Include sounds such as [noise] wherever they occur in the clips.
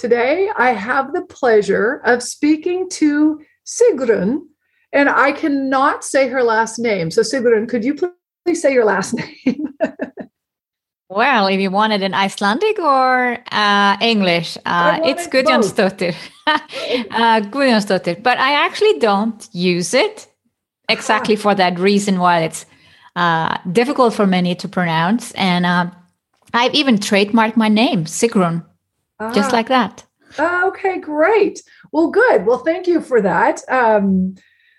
Today, I have the pleasure of speaking to Sigrun, and I cannot say her last name. So, Sigrun, could you please say your last [laughs] name? well, if you want it in Icelandic or uh, English, uh, it's Guðjónsdóttir. [laughs] uh, Guðjónsdóttir. But I actually don't use it exactly for that reason why it's uh, difficult for many to pronounce. And uh, I've even trademarked my name, Sigrun, ah. just like that. Okay, great. Well, good. Well, thank you for that. Um,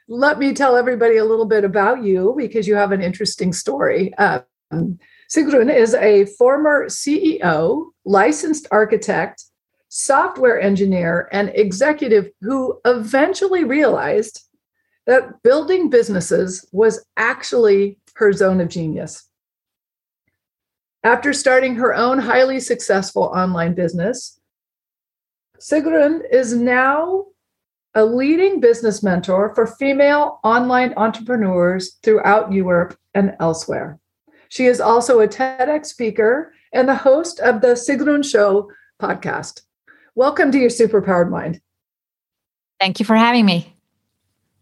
let me tell everybody a little bit about you because you have an interesting story. Um, Sigrun is a former CEO, licensed architect, software engineer, and executive who eventually realized that building businesses was actually her zone of genius. After starting her own highly successful online business, Sigrun is now a leading business mentor for female online entrepreneurs throughout Europe and elsewhere. She is also a TEDx speaker and the host of the Sigrun Show podcast. Welcome to your superpowered mind. Thank you for having me.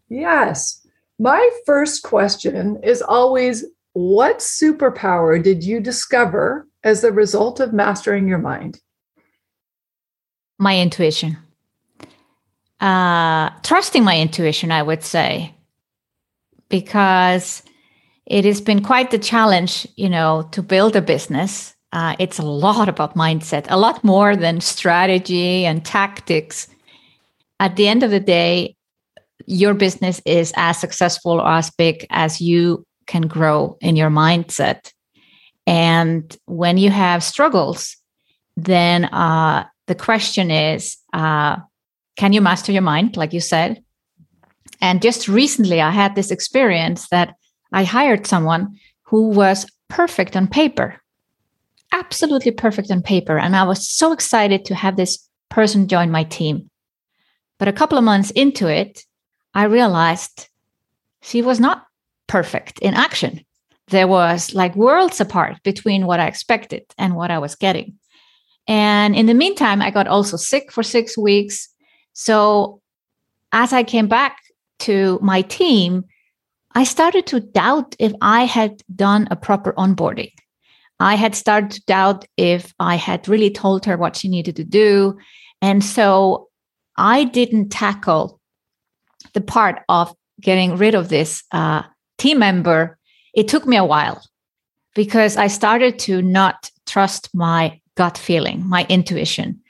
Yes. My first question is always what superpower did you discover as the result of mastering your mind? My intuition. Uh, trusting my intuition, I would say, because it has been quite the challenge, you know, to build a business. Uh, it's a lot about mindset, a lot more than strategy and tactics. At the end of the day, your business is as successful or as big as you can grow in your mindset. And when you have struggles, then uh, the question is uh, can you master your mind, like you said? And just recently, I had this experience that I hired someone who was perfect on paper, absolutely perfect on paper. And I was so excited to have this person join my team. But a couple of months into it, I realized she was not perfect in action. There was like worlds apart between what I expected and what I was getting. And in the meantime, I got also sick for six weeks. So as I came back to my team, I started to doubt if I had done a proper onboarding. I had started to doubt if I had really told her what she needed to do. And so I didn't tackle the part of getting rid of this uh, team member. It took me a while because I started to not trust my gut feeling, my intuition.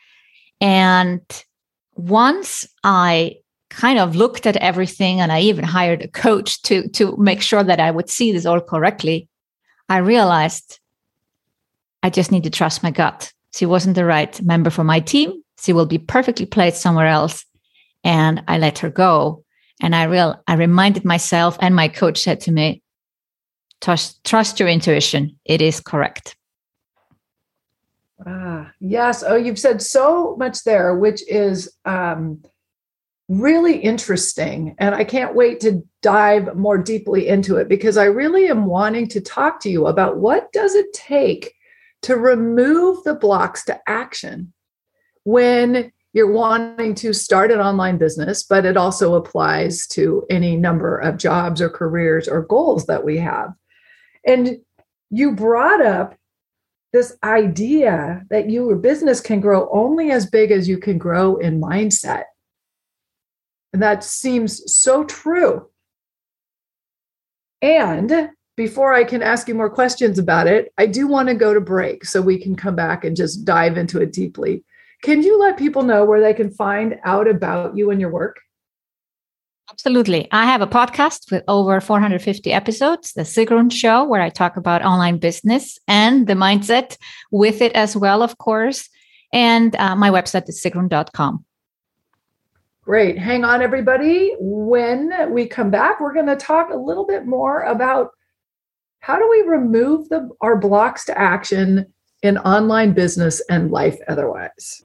And once I kind of looked at everything and I even hired a coach to to make sure that I would see this all correctly, I realized I just need to trust my gut. She wasn't the right member for my team. She will be perfectly placed somewhere else. And I let her go. And I real I reminded myself and my coach said to me, trust, trust your intuition. It is correct. Ah, yes. Oh, you've said so much there, which is um, really interesting. And I can't wait to dive more deeply into it because I really am wanting to talk to you about what does it take to remove the blocks to action when you're wanting to start an online business, but it also applies to any number of jobs or careers or goals that we have. And you brought up this idea that your business can grow only as big as you can grow in mindset. And that seems so true. And before I can ask you more questions about it, I do want to go to break so we can come back and just dive into it deeply. Can you let people know where they can find out about you and your work? Absolutely. I have a podcast with over 450 episodes, The Sigrun Show, where I talk about online business and the mindset with it as well, of course. And uh, my website is sigrun.com. Great. Hang on, everybody. When we come back, we're going to talk a little bit more about how do we remove the, our blocks to action in online business and life otherwise.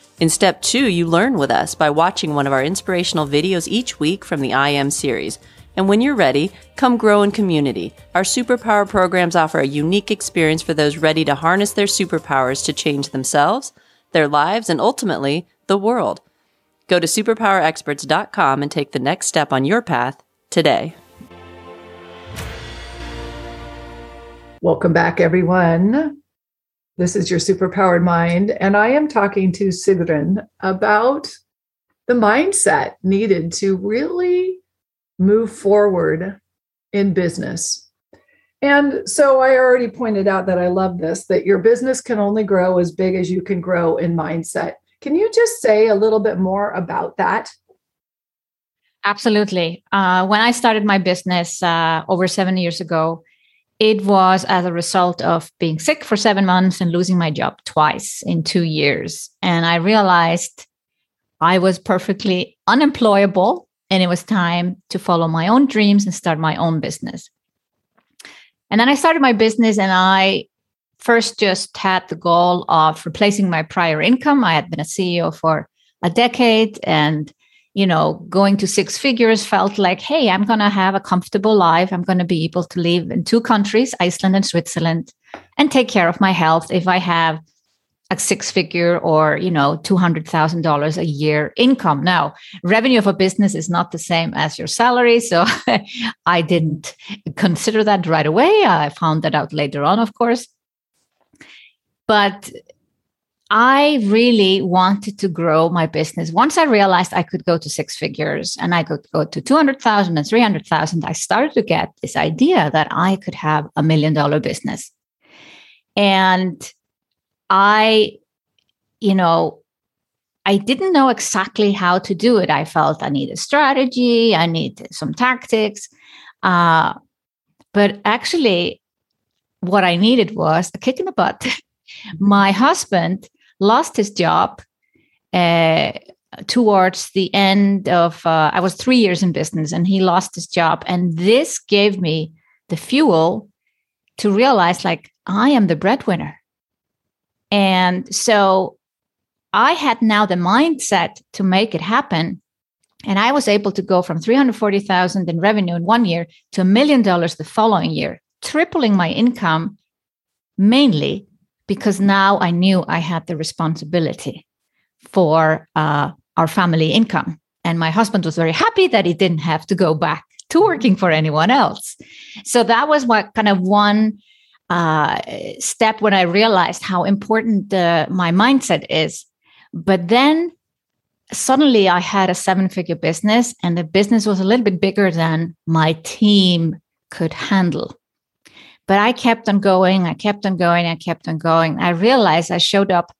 In step two, you learn with us by watching one of our inspirational videos each week from the I Am series. And when you're ready, come grow in community. Our superpower programs offer a unique experience for those ready to harness their superpowers to change themselves, their lives, and ultimately, the world. Go to superpowerexperts.com and take the next step on your path today. Welcome back, everyone. This is your superpowered mind, and I am talking to Sigrun about the mindset needed to really move forward in business. And so I already pointed out that I love this that your business can only grow as big as you can grow in mindset. Can you just say a little bit more about that? Absolutely. Uh, when I started my business uh, over seven years ago, it was as a result of being sick for seven months and losing my job twice in two years. And I realized I was perfectly unemployable and it was time to follow my own dreams and start my own business. And then I started my business and I first just had the goal of replacing my prior income. I had been a CEO for a decade and you know, going to six figures felt like, hey, I'm going to have a comfortable life. I'm going to be able to live in two countries, Iceland and Switzerland, and take care of my health if I have a six figure or, you know, $200,000 a year income. Now, revenue of a business is not the same as your salary. So [laughs] I didn't consider that right away. I found that out later on, of course. But I really wanted to grow my business. Once I realized I could go to six figures and I could go to 200,000 and 300,000, I started to get this idea that I could have a million dollar business. And I, you know, I didn't know exactly how to do it. I felt I needed strategy, I needed some tactics. Uh, but actually, what I needed was a kick in the butt. [laughs] My husband lost his job uh, towards the end of uh, i was three years in business and he lost his job. And this gave me the fuel to realize like i am the breadwinner. And so i had now the mindset to make it happen. And i was able to go from 340000 in revenue in one year to a million dollars the following year tripling my income mainly because now I knew I had the responsibility for uh, our family income. And my husband was very happy that he didn't have to go back to working for anyone else. So that was what kind of one uh, step when I realized how important uh, my mindset is. But then suddenly I had a seven figure business, and the business was a little bit bigger than my team could handle. But I kept on going, I kept on going, I kept on going. I realized I showed up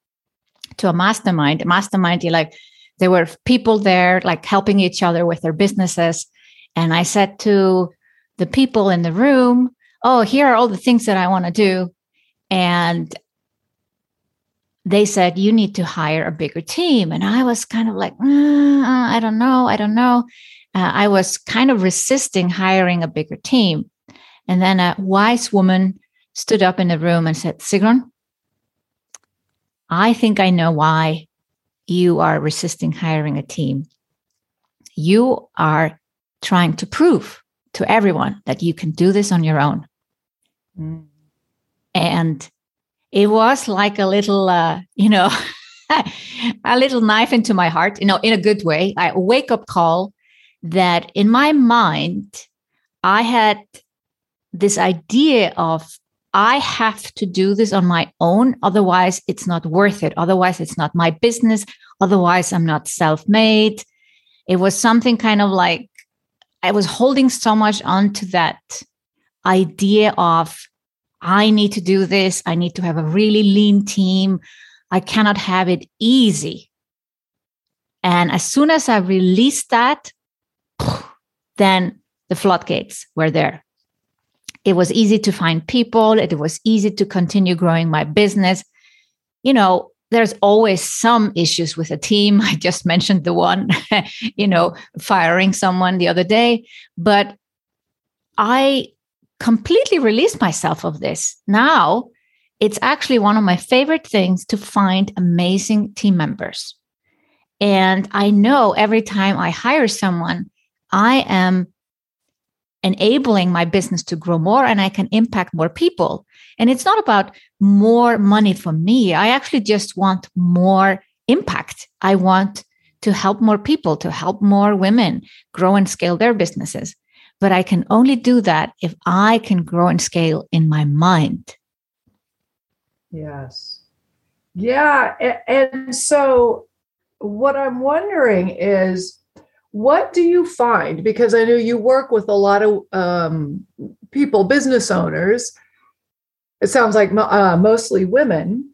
to a mastermind. A mastermind, like there were people there like helping each other with their businesses. And I said to the people in the room, Oh, here are all the things that I want to do. And they said, You need to hire a bigger team. And I was kind of like, mm, I don't know. I don't know. Uh, I was kind of resisting hiring a bigger team. And then a wise woman stood up in the room and said, Sigrun, I think I know why you are resisting hiring a team. You are trying to prove to everyone that you can do this on your own. Mm. And it was like a little, uh, you know, [laughs] a little knife into my heart, you know, in a good way. I wake up call that in my mind, I had this idea of I have to do this on my own. Otherwise, it's not worth it. Otherwise, it's not my business. Otherwise, I'm not self made. It was something kind of like I was holding so much onto that idea of I need to do this. I need to have a really lean team. I cannot have it easy. And as soon as I released that, then the floodgates were there. It was easy to find people, it was easy to continue growing my business. You know, there's always some issues with a team. [laughs] I just mentioned the one, [laughs] you know, firing someone the other day, but I completely released myself of this. Now, it's actually one of my favorite things to find amazing team members. And I know every time I hire someone, I am enabling my business to grow more and I can impact more people. And it's not about more money for me. I actually just want more impact. I want to help more people, to help more women grow and scale their businesses. But I can only do that if I can grow and scale in my mind. Yes. Yeah. And so, what I'm wondering is what do you find? Because I know you work with a lot of um, people, business owners. It sounds like uh, mostly women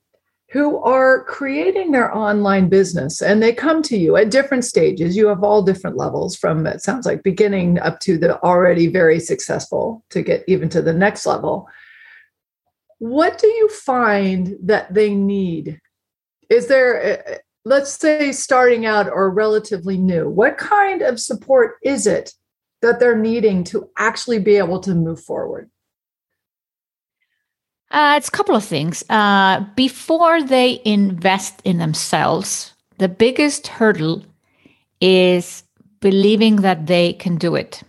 who are creating their online business and they come to you at different stages. You have all different levels from it sounds like beginning up to the already very successful to get even to the next level. What do you find that they need? Is there let's say starting out or relatively new, what kind of support is it that they're needing to actually be able to move forward? Uh, it's a couple of things. Uh, before they invest in themselves, the biggest hurdle is believing that they can do it.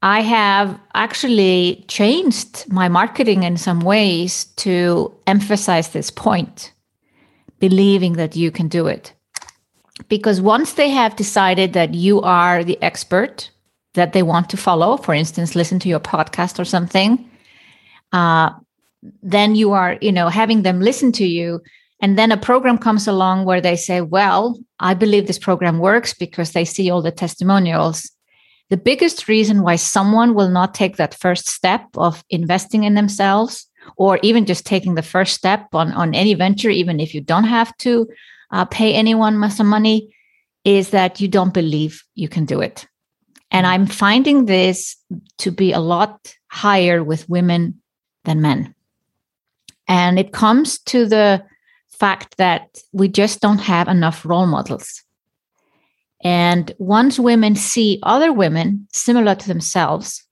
I have actually changed my marketing in some ways to emphasize this point believing that you can do it. Because once they have decided that you are the expert that they want to follow, for instance, listen to your podcast or something, uh, then you are, you know, having them listen to you. And then a program comes along where they say, well, I believe this program works because they see all the testimonials. The biggest reason why someone will not take that first step of investing in themselves or even just taking the first step on, on any venture, even if you don't have to uh, pay anyone some money, is that you don't believe you can do it. And I'm finding this to be a lot higher with women than men. And it comes to the fact that we just don't have enough role models. And once women see other women similar to themselves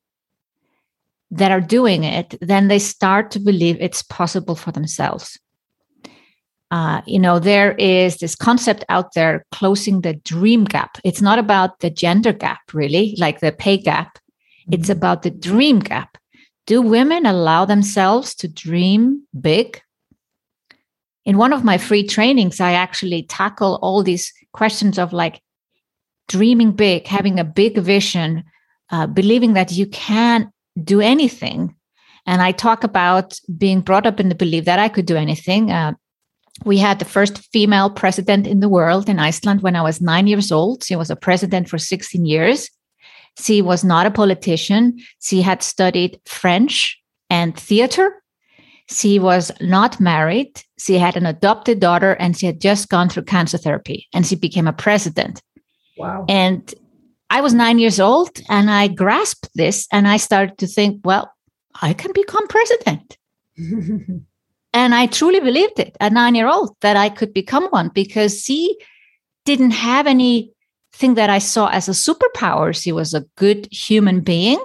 that are doing it, then they start to believe it's possible for themselves. Uh, you know, there is this concept out there closing the dream gap. It's not about the gender gap, really, like the pay gap. It's mm-hmm. about the dream gap. Do women allow themselves to dream big? In one of my free trainings, I actually tackle all these questions of like dreaming big, having a big vision, uh, believing that you can do anything. And I talk about being brought up in the belief that I could do anything. Uh, we had the first female president in the world in Iceland when I was nine years old. She was a president for 16 years. She was not a politician. She had studied French and theater. She was not married. She had an adopted daughter and she had just gone through cancer therapy and she became a president. Wow. And I was nine years old and I grasped this and I started to think, well, I can become president. [laughs] and I truly believed it at nine year old that I could become one because she didn't have anything that I saw as a superpower. She was a good human being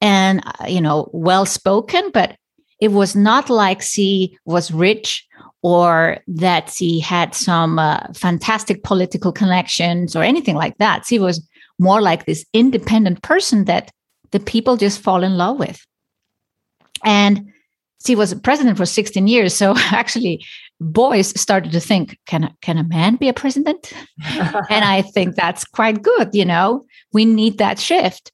and, uh, you know, well spoken, but it was not like she was rich or that she had some uh, fantastic political connections or anything like that. She was more like this independent person that the people just fall in love with. And she was president for 16 years. So [laughs] actually, boys started to think, can, can a man be a president? [laughs] and I think that's quite good. You know, we need that shift.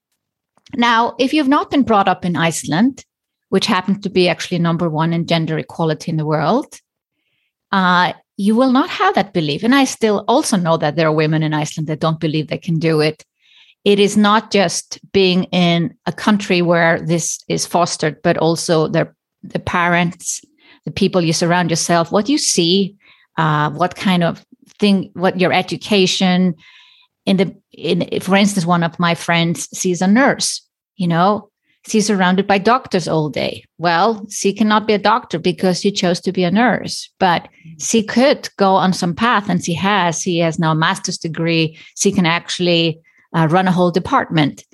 Now, if you've not been brought up in Iceland, which happens to be actually number one in gender equality in the world, uh, you will not have that belief. And I still also know that there are women in Iceland that don't believe they can do it. It is not just being in a country where this is fostered, but also their the parents, the people you surround yourself, what you see, uh, what kind of thing, what your education. In the in, for instance, one of my friends sees a nurse. You know, she's surrounded by doctors all day. Well, she cannot be a doctor because she chose to be a nurse, but she could go on some path, and she has. She has now a master's degree. She can actually uh, run a whole department.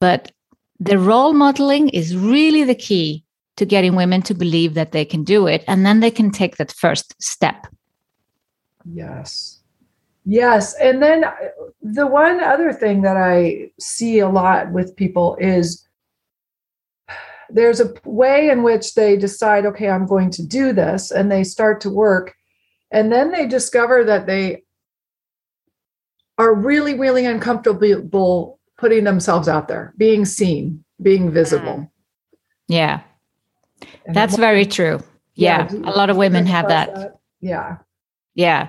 But the role modeling is really the key to getting women to believe that they can do it, and then they can take that first step. Yes. Yes. And then uh, the one other thing that I see a lot with people is there's a way in which they decide, okay, I'm going to do this, and they start to work. And then they discover that they are really, really uncomfortable putting themselves out there, being seen, being visible. Mm. Yeah. And That's very true. Yeah. yeah. A lot of women have that. that. Yeah. Yeah.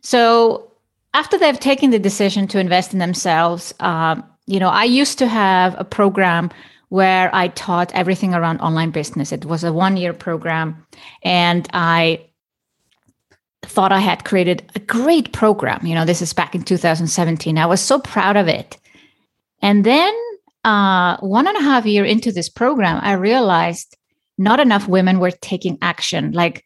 So after they've taken the decision to invest in themselves, um, you know, I used to have a program where I taught everything around online business. It was a one year program. And I thought I had created a great program. You know, this is back in 2017. I was so proud of it. And then uh, one and a half year into this program, I realized not enough women were taking action. Like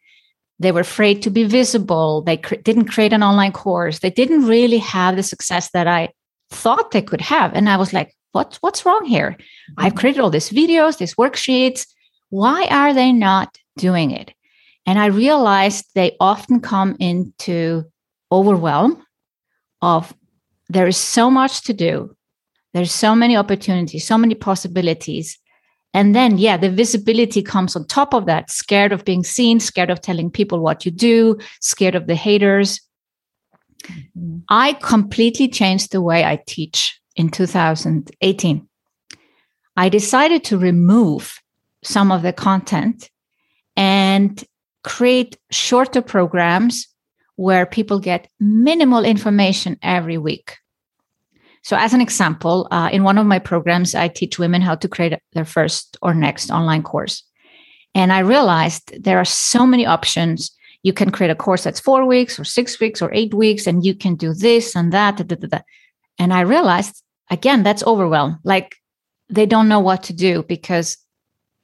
they were afraid to be visible. They cr- didn't create an online course. They didn't really have the success that I thought they could have. And I was like, what, what's wrong here? I've created all these videos, these worksheets. Why are they not doing it? And I realized they often come into overwhelm of there is so much to do. There's so many opportunities, so many possibilities. And then, yeah, the visibility comes on top of that scared of being seen, scared of telling people what you do, scared of the haters. Mm-hmm. I completely changed the way I teach in 2018. I decided to remove some of the content and create shorter programs where people get minimal information every week. So, as an example, uh, in one of my programs, I teach women how to create their first or next online course. And I realized there are so many options. You can create a course that's four weeks or six weeks or eight weeks, and you can do this and that. Da, da, da, and I realized, again, that's overwhelm. Like they don't know what to do because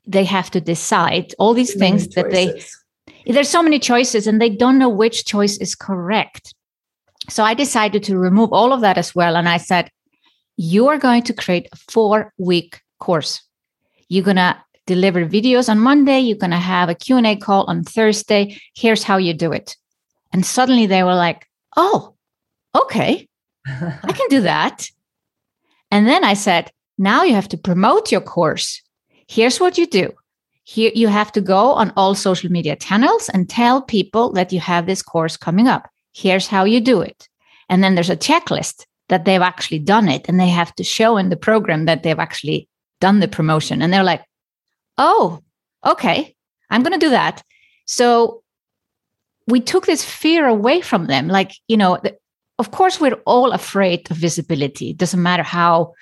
they have to decide all these things that they there's so many choices and they don't know which choice is correct. So I decided to remove all of that as well. And I said, you are going to create a four week course. You're going to deliver videos on Monday. You're going to have a Q&A call on Thursday. Here's how you do it. And suddenly they were like, oh, okay, I can do that. [laughs] And then I said, now you have to promote your course. Here's what you do. Here you have to go on all social media channels and tell people that you have this course coming up. Here's how you do it. And then there's a checklist that they've actually done it and they have to show in the program that they've actually done the promotion. And they're like, oh, okay, I'm going to do that. So we took this fear away from them. Like, you know, of course, we're all afraid of visibility. It doesn't matter how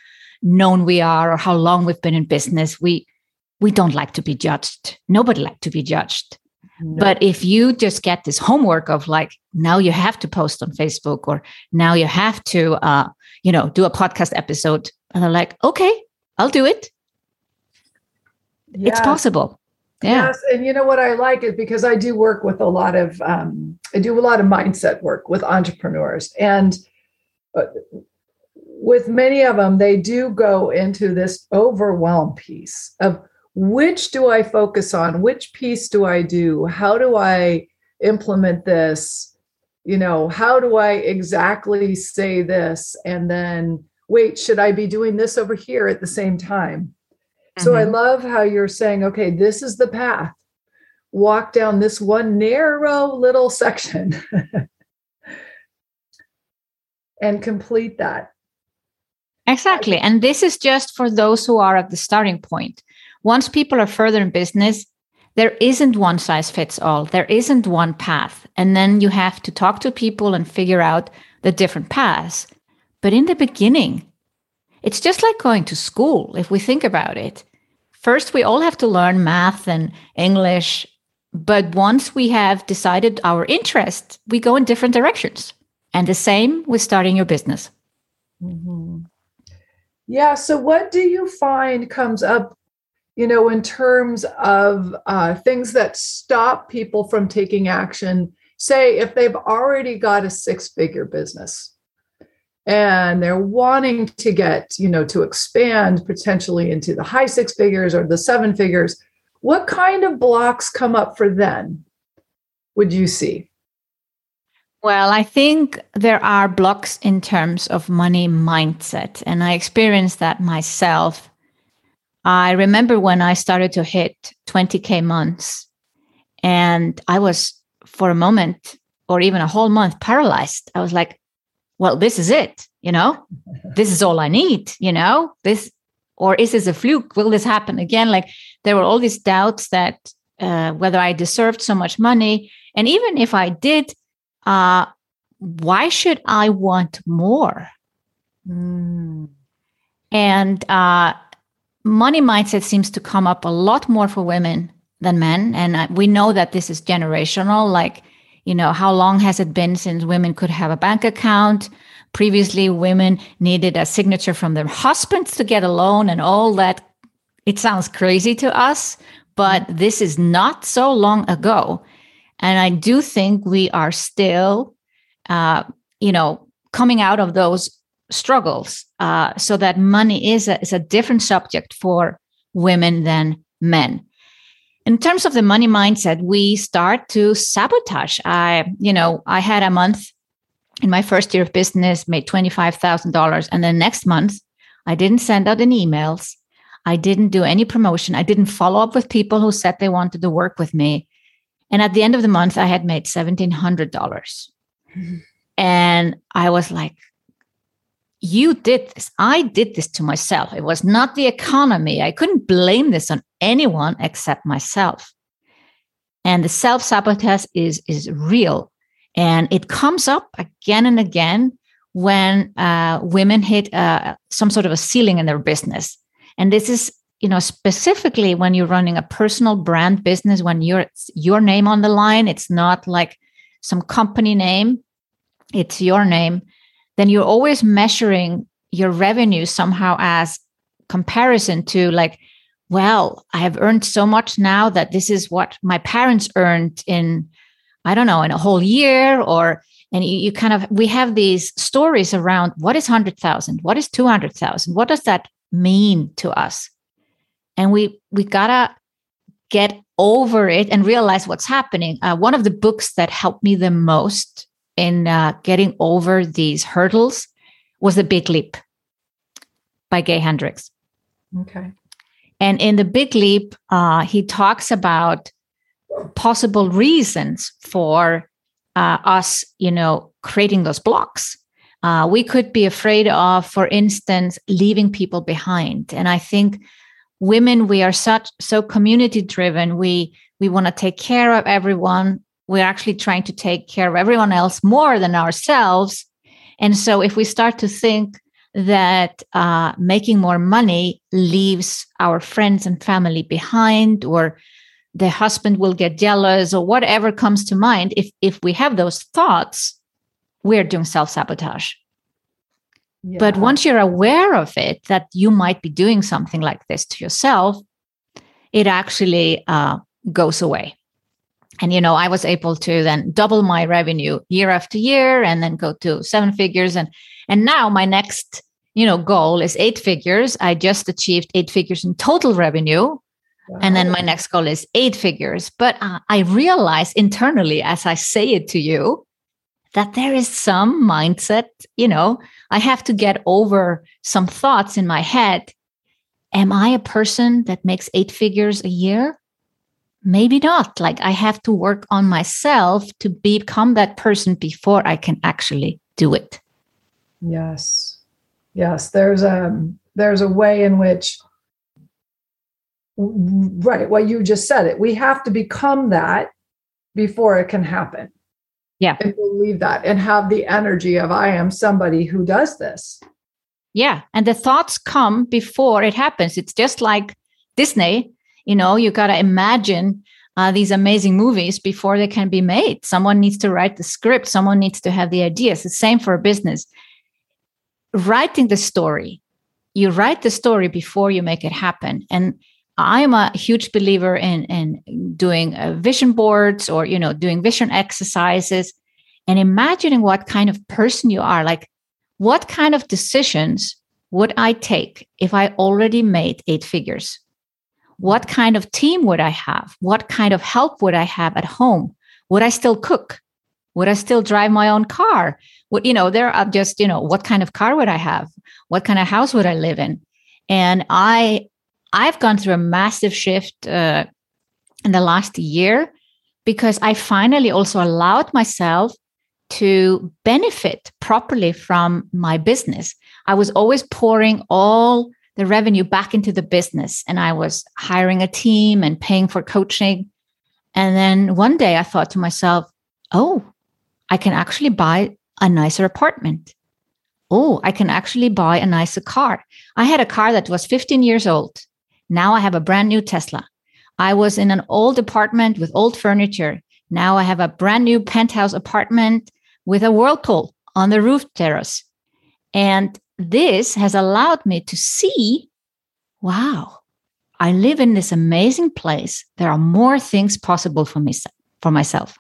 known we are or how long we've been in business. We we don't like to be judged. Nobody like to be judged. No. But if you just get this homework of like now you have to post on Facebook or now you have to uh, you know do a podcast episode, and they're like, okay, I'll do it. It's possible. Yeah. Yes, and you know what I like is because I do work with a lot of um, I do a lot of mindset work with entrepreneurs, and uh, with many of them, they do go into this overwhelm piece of which do I focus on, which piece do I do, how do I implement this, you know, how do I exactly say this, and then wait, should I be doing this over here at the same time? So mm-hmm. I love how you're saying, okay, this is the path. Walk down this one narrow little section [laughs] and complete that. Exactly. And this is just for those who are at the starting point. Once people are further in business, there isn't one size fits all. There isn't one path. And then you have to talk to people and figure out the different paths. But in the beginning, it's just like going to school, if we think about it. First, we all have to learn math and English. But once we have decided our interest, we go in different directions. And the same with starting your business. Mm-hmm. Yeah. So, what do you find comes up, you know, in terms of uh, things that stop people from taking action? Say, if they've already got a six figure business and they're wanting to get, you know, to expand potentially into the high six figures or the seven figures, what kind of blocks come up for them? Would you see? Well, I think there are blocks in terms of money mindset, and I experienced that myself. I remember when I started to hit 20K months, and I was for a moment or even a whole month paralyzed. I was like, well, this is it, you know, [laughs] this is all I need, you know, this, or is this a fluke? Will this happen again? Like there were all these doubts that uh, whether I deserved so much money. And even if I did, uh, why should I want more? Mm. And uh, money mindset seems to come up a lot more for women than men. And we know that this is generational. Like, you know, how long has it been since women could have a bank account? Previously, women needed a signature from their husbands to get a loan and all that. It sounds crazy to us, but this is not so long ago. And I do think we are still, uh, you know, coming out of those struggles uh, so that money is a, is a different subject for women than men. In terms of the money mindset, we start to sabotage. I, you know, I had a month in my first year of business, made $25,000. And then next month, I didn't send out any emails. I didn't do any promotion. I didn't follow up with people who said they wanted to work with me. And at the end of the month, I had made 1,700. dollars mm-hmm. And I was like, you did this. I did this to myself. It was not the economy. I couldn't blame this on anyone except myself. And the self sabotage is, is real. And it comes up again and again when uh, women hit uh, some sort of a ceiling in their business. And this is you know specifically when you're running a personal brand business when you're your name on the line it's not like some company name it's your name then you're always measuring your revenue somehow as comparison to like well i have earned so much now that this is what my parents earned in i don't know in a whole year or and you, you kind of we have these stories around what is 100000 what is 200000 what does that mean to us? And we we gotta get over it and realize what's happening. Uh, one of the books that helped me the most in uh, getting over these hurdles was the big leap by gay hendricks. Okay. And in the big leap uh, he talks about possible reasons for uh, us you know creating those blocks. Uh, we could be afraid of for instance leaving people behind. And i think women we are such so community driven we we want to take care of everyone we're actually trying to take care of everyone else more than ourselves. And so if we start to think that uh, making more money leaves our friends and family behind or the husband will get jealous or whatever comes to mind if if we have those thoughts we're doing self-sabotage. But once you're aware of it, that you might be doing something like this to yourself, it actually uh, goes away. And you know, I was able to then double my revenue year after year, and then go to seven figures. And and now my next you know goal is eight figures. I just achieved eight figures in total revenue. Wow. And then my next goal is eight figures. But uh, I realize internally as I say it to you that there is some mindset, you know, I have to get over some thoughts in my head. Am I a person that makes eight figures a year? Maybe not. Like I have to work on myself to become that person before I can actually do it. Yes. Yes. There's a there's a way in which right well you just said it we have to become that before it can happen yeah and believe that and have the energy of i am somebody who does this yeah and the thoughts come before it happens it's just like disney you know you got to imagine uh, these amazing movies before they can be made. Someone needs to write the script. Someone needs to have the ideas. The same for a business. Writing the story you write the story before you make it happen. And i'm a huge believer in in doing uh, vision boards or you know doing vision exercises and imagining what kind of person you are. Like what kind of decisions would i take if i already made eight figures what kind of team would i have? What kind of help would i have at home? Would i still cook? Would i still drive my own car? Would you know there are just you know what kind of car would i have? What kind of house would i live in? And i i've gone through a massive shift uh, in the last year because i finally also allowed myself to benefit properly from my business. I was always pouring all the revenue back into the business and i was hiring a team and paying for coaching and then one day i thought to myself oh i can actually buy a nicer apartment oh, I can actually buy a nicer car. I had a car that was 15 years old. Now I have a brand new Tesla. I was in an old apartment with old furniture. Now I have a brand new penthouse apartment with a whirlpool on the roof terrace. And this has allowed me to see wow, I live in this amazing place. There are more things possible for me for myself.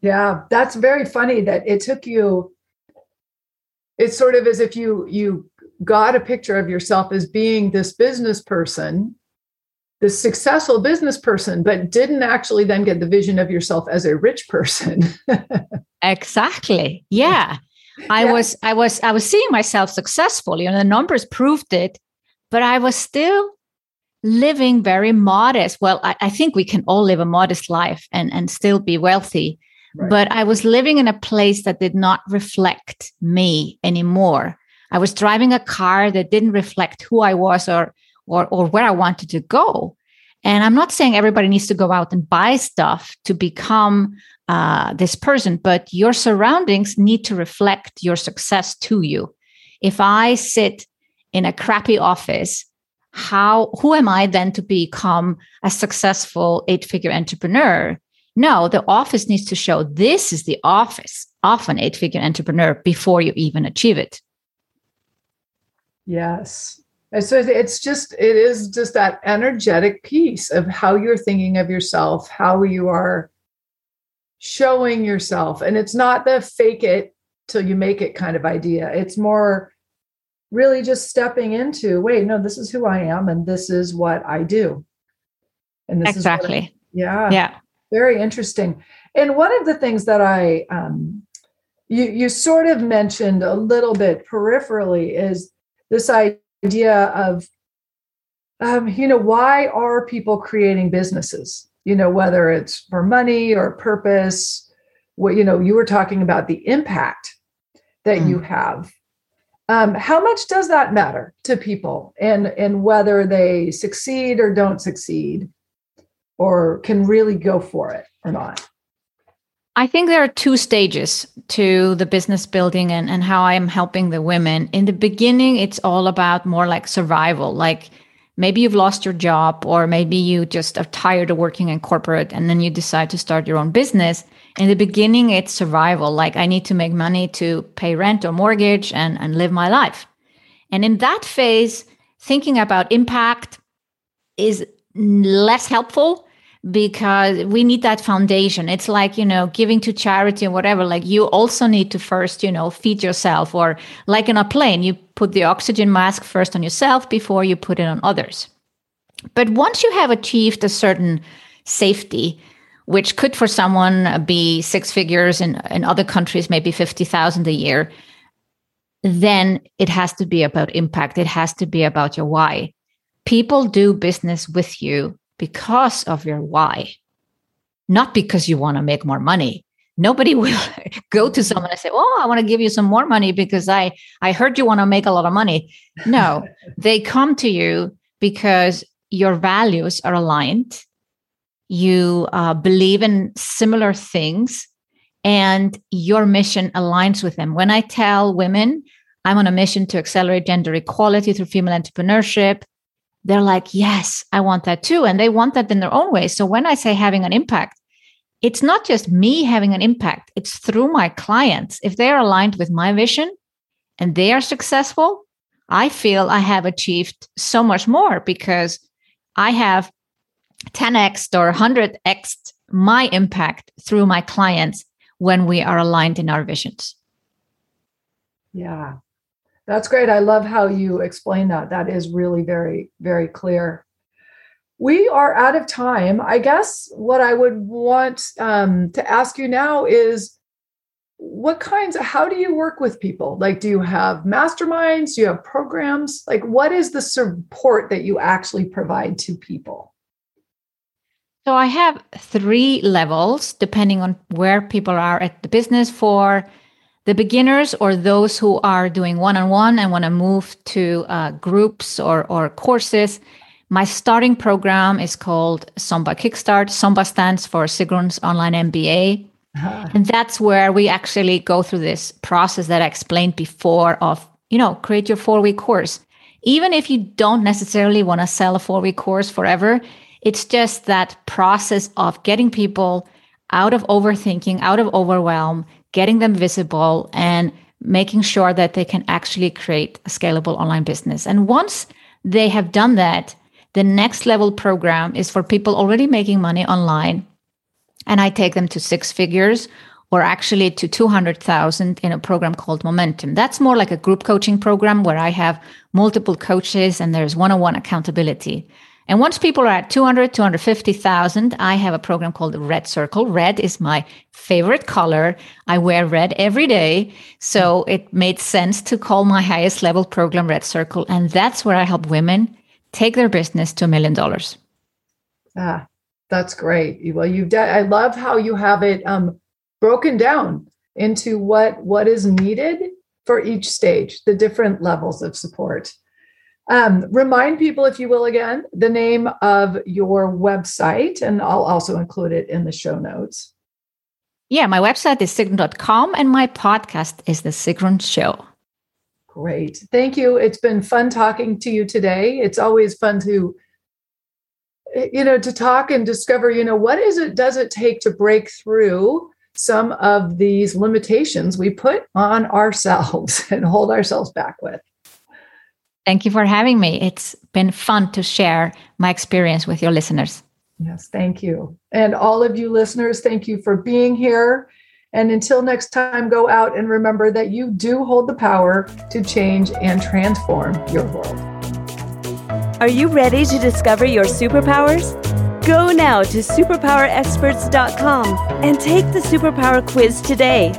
Yeah, that's very funny that it took you it's sort of as if you you got a picture of yourself as being this business person this successful business person but didn't actually then get the vision of yourself as a rich person [laughs] exactly yeah i yeah. was i was i was seeing myself successful and the numbers proved it but i was still living very modest well I, I think we can all live a modest life and and still be wealthy but I was living in a place that did not reflect me anymore. I was driving a car that didn't reflect who I was or or or where I wanted to go. And I'm not saying everybody needs to go out and buy stuff to become uh, this person, but your surroundings need to reflect your success to you. If I sit in a crappy office, how who am I then to become a successful eight-figure entrepreneur? No, the office needs to show this is the office of an eight figure entrepreneur before you even achieve it. Yes. So it's just, it is just that energetic piece of how you're thinking of yourself, how you are showing yourself. And it's not the fake it till you make it kind of idea. It's more really just stepping into wait, no, this is who I am and this is what I do. And this exactly. Is yeah. Yeah very interesting. And one of the things that I um, you you sort of mentioned a little bit peripherally is this idea of um, you know why are people creating businesses? You know whether it's for money or purpose. What you know you were talking about the impact that mm. you have. Um, how much does that matter to people, and and whether they succeed or don't succeed? or can really go for it or not? I think there are two stages to the business building and, and how I'm helping the women. In the beginning, it's all about more like survival. Like maybe you've lost your job, or maybe you just are tired of working in corporate and then you decide to start your own business. In the beginning, it's survival. Like I need to make money to pay rent or mortgage and, and live my life. And in that phase, thinking about impact is less helpful because we need that foundation. It's like, you know, giving to charity or whatever. Like you also need to first, you know, feed yourself or like in a plane, you put the oxygen mask first on yourself before you put it on others. But once you have achieved a certain safety, which could for someone be six figures in, in other countries, maybe 50,000 a year, then it has to be about impact. It has to be about your why. People do business with you because of your why, not because you want to make more money. Nobody [laughs] will go to someone and say, "Oh, I want to give you some more money because I I heard you want to make a lot of money." No, [laughs] they come to you because your values are aligned, you uh, believe in similar things, and your mission aligns with them. When I tell women I'm on a mission to accelerate gender equality through female entrepreneurship, they're like, yes, I want that too. And they want that in their own way. So when I say having an impact, it's not just me having an impact, it's through my clients. If they're aligned with my vision and they are successful, I feel I have achieved so much more because I have 10x or 100x my impact through my clients when we are aligned in our visions. Yeah. That's great. I love how you explain that. That is really very, very clear. We are out of time. I guess what I would want um, to ask you now is what kinds of, how do you work with people? Like, do you have masterminds? Do you have programs? Like, what is the support that you actually provide to people? So I have three levels depending on where people are at the business for the beginners or those who are doing one-on-one and want to move to uh, groups or, or courses. My starting program is called SOMBA kickstart. SOMBA stands for sigrun's online mba uh-huh. and that's where we actually go through this process that i explained before of you know create your four week course. Even if you don't necessarily want to sell a four week course forever it's just that process of getting people out of overthinking out of overwhelm getting them visible and making sure that they can actually create a scalable online business. And once they have done that, the next level program is for people already making money online. And I take them to six figures or actually to 200,000 in a program called Momentum. That's more like a group coaching program where I have multiple coaches and there's one on one accountability. And once people are at 200, 250,000, I have a program called Red Circle. Red is my favorite color. I wear red every day. So it made sense to call my highest level program Red Circle. And that's where I help women take their business to a million dollars. Ah, that's great. Well, you've done, I love how you have it um, broken down into what what is needed for each stage, the different levels of support. Um, remind people, if you will, again, the name of your website, and I'll also include it in the show notes. Yeah, my website is sigrun.com and my podcast is The Sigrun Show. Great. Thank you. It's been fun talking to you today. It's always fun to you know to talk and discover you know what is it does it take to break through some of these limitations we put on ourselves [laughs] and hold ourselves back with Thank you for having me. It's been fun to share my experience with your listeners. Yes, thank you. And all of you listeners, thank you for being here. And until next time, go out and remember that you do hold the power to change and transform your world. Are you ready to discover your superpowers? Go now to superpowerexperts.com and take the superpower quiz today.